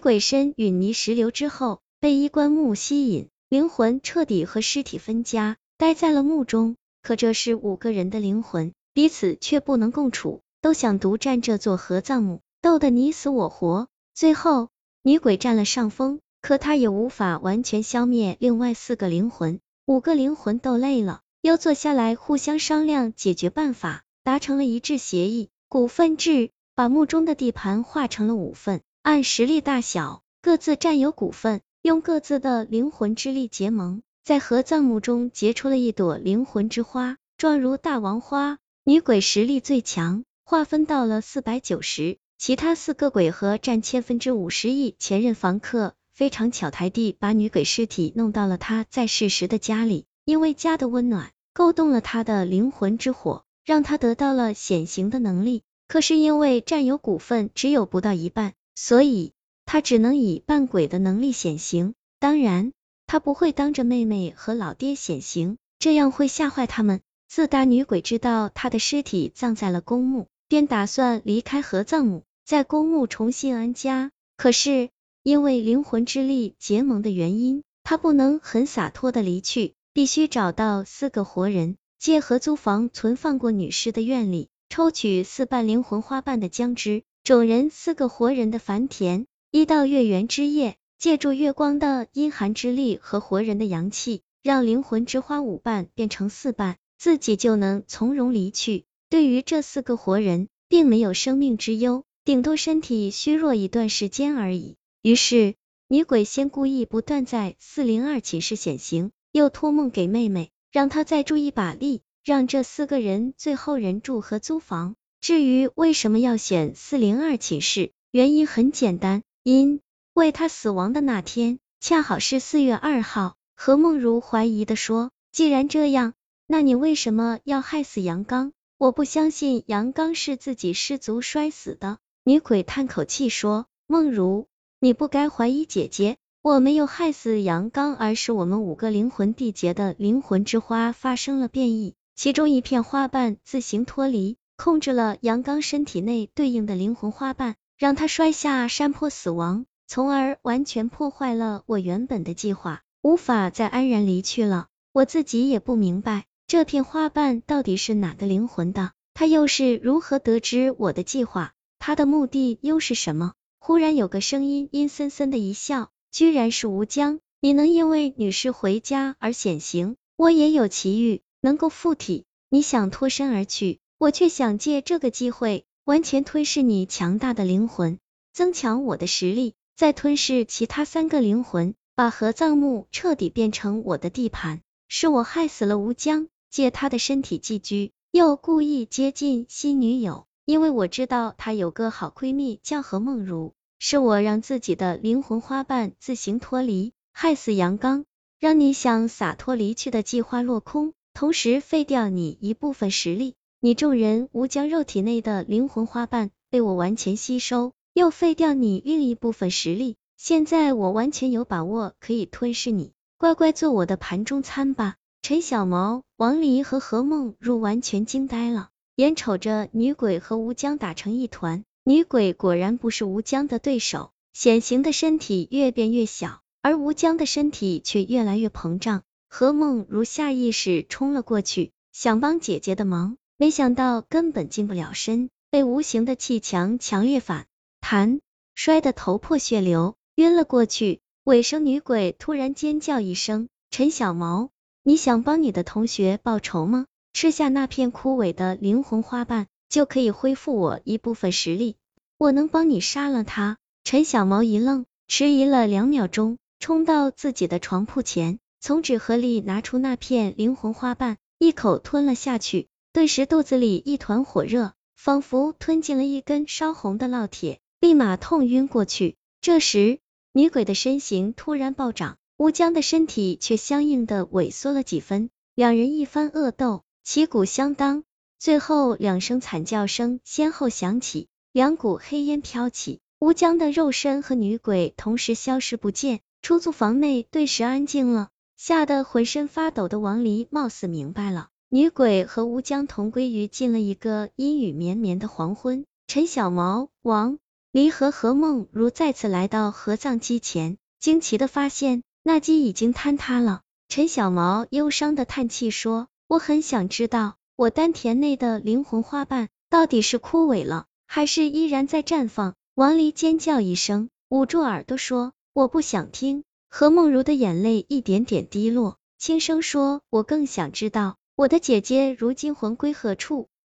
鬼身陨泥石流之后，被衣棺木吸引，灵魂彻底和尸体分家，待在了墓中。可这是五个人的灵魂，彼此却不能共处，都想独占这座合葬墓，斗得你死我活。最后，女鬼占了上风，可她也无法完全消灭另外四个灵魂。五个灵魂斗累了，又坐下来互相商量解决办法，达成了一致协议。股份制，把墓中的地盘划成了五份，按实力大小各自占有股份，用各自的灵魂之力结盟，在合葬墓中结出了一朵灵魂之花，状如大王花。女鬼实力最强，划分到了四百九十，其他四个鬼和占千分之五十亿。前任房客。非常巧台地把女鬼尸体弄到了他在世时的家里，因为家的温暖勾动了他的灵魂之火，让他得到了显形的能力。可是因为占有股份只有不到一半，所以他只能以扮鬼的能力显形。当然，他不会当着妹妹和老爹显形，这样会吓坏他们。自打女鬼知道他的尸体葬在了公墓，便打算离开合葬墓，在公墓重新安家。可是。因为灵魂之力结盟的原因，他不能很洒脱的离去，必须找到四个活人，借合租房存放过女尸的院里，抽取四瓣灵魂花瓣的浆汁，种人四个活人的繁田。一到月圆之夜，借助月光的阴寒之力和活人的阳气，让灵魂之花五瓣变成四瓣，自己就能从容离去。对于这四个活人，并没有生命之忧，顶多身体虚弱一段时间而已。于是，女鬼先故意不断在四零二寝室显形，又托梦给妹妹，让她再助一把力，让这四个人最后人住和租房。至于为什么要选四零二寝室，原因很简单，因为他死亡的那天恰好是四月二号。何梦如怀疑的说：“既然这样，那你为什么要害死杨刚？我不相信杨刚是自己失足摔死的。”女鬼叹口气说：“梦如。”你不该怀疑姐姐，我没有害死杨刚，而是我们五个灵魂缔结的灵魂之花发生了变异，其中一片花瓣自行脱离，控制了杨刚身体内对应的灵魂花瓣，让他摔下山坡死亡，从而完全破坏了我原本的计划，无法再安然离去了。我自己也不明白这片花瓣到底是哪个灵魂的，他又是如何得知我的计划，他的目的又是什么？忽然有个声音阴森森的一笑，居然是吴江。你能因为女士回家而显形，我也有奇遇，能够附体。你想脱身而去，我却想借这个机会完全吞噬你强大的灵魂，增强我的实力，再吞噬其他三个灵魂，把合葬墓彻底变成我的地盘。是我害死了吴江，借他的身体寄居，又故意接近新女友。因为我知道她有个好闺蜜叫何梦如，是我让自己的灵魂花瓣自行脱离，害死杨刚，让你想洒脱离去的计划落空，同时废掉你一部分实力。你众人无将肉体内的灵魂花瓣被我完全吸收，又废掉你另一部分实力。现在我完全有把握可以吞噬你，乖乖做我的盘中餐吧。陈小毛、王离和何梦如完全惊呆了。眼瞅着女鬼和吴江打成一团，女鬼果然不是吴江的对手，显形的身体越变越小，而吴江的身体却越来越膨胀。何梦如下意识冲了过去，想帮姐姐的忙，没想到根本近不了身，被无形的气墙强烈反弹，摔得头破血流，晕了过去。尾生女鬼突然尖叫一声：“陈小毛，你想帮你的同学报仇吗？”吃下那片枯萎的灵魂花瓣，就可以恢复我一部分实力。我能帮你杀了他。陈小毛一愣，迟疑了两秒钟，冲到自己的床铺前，从纸盒里拿出那片灵魂花瓣，一口吞了下去。顿时肚子里一团火热，仿佛吞进了一根烧红的烙铁，立马痛晕过去。这时，女鬼的身形突然暴涨，乌江的身体却相应的萎缩了几分。两人一番恶斗。旗鼓相当，最后两声惨叫声先后响起，两股黑烟飘起，乌江的肉身和女鬼同时消失不见，出租房内顿时安静了，吓得浑身发抖的王离貌似明白了，女鬼和吴江同归于尽了一个阴雨绵绵的黄昏。陈小毛，王离和何梦如再次来到合葬机前，惊奇的发现那鸡已经坍塌了。陈小毛忧伤的叹气说：“我很想知道，我丹田内的灵魂花瓣到底是枯萎了，还是依然在绽放？”王离尖叫一声，捂住耳朵说：“我不想听。”何梦如的眼泪一点点滴落，轻声说：“我更想知道，我的姐姐如今魂归何处？”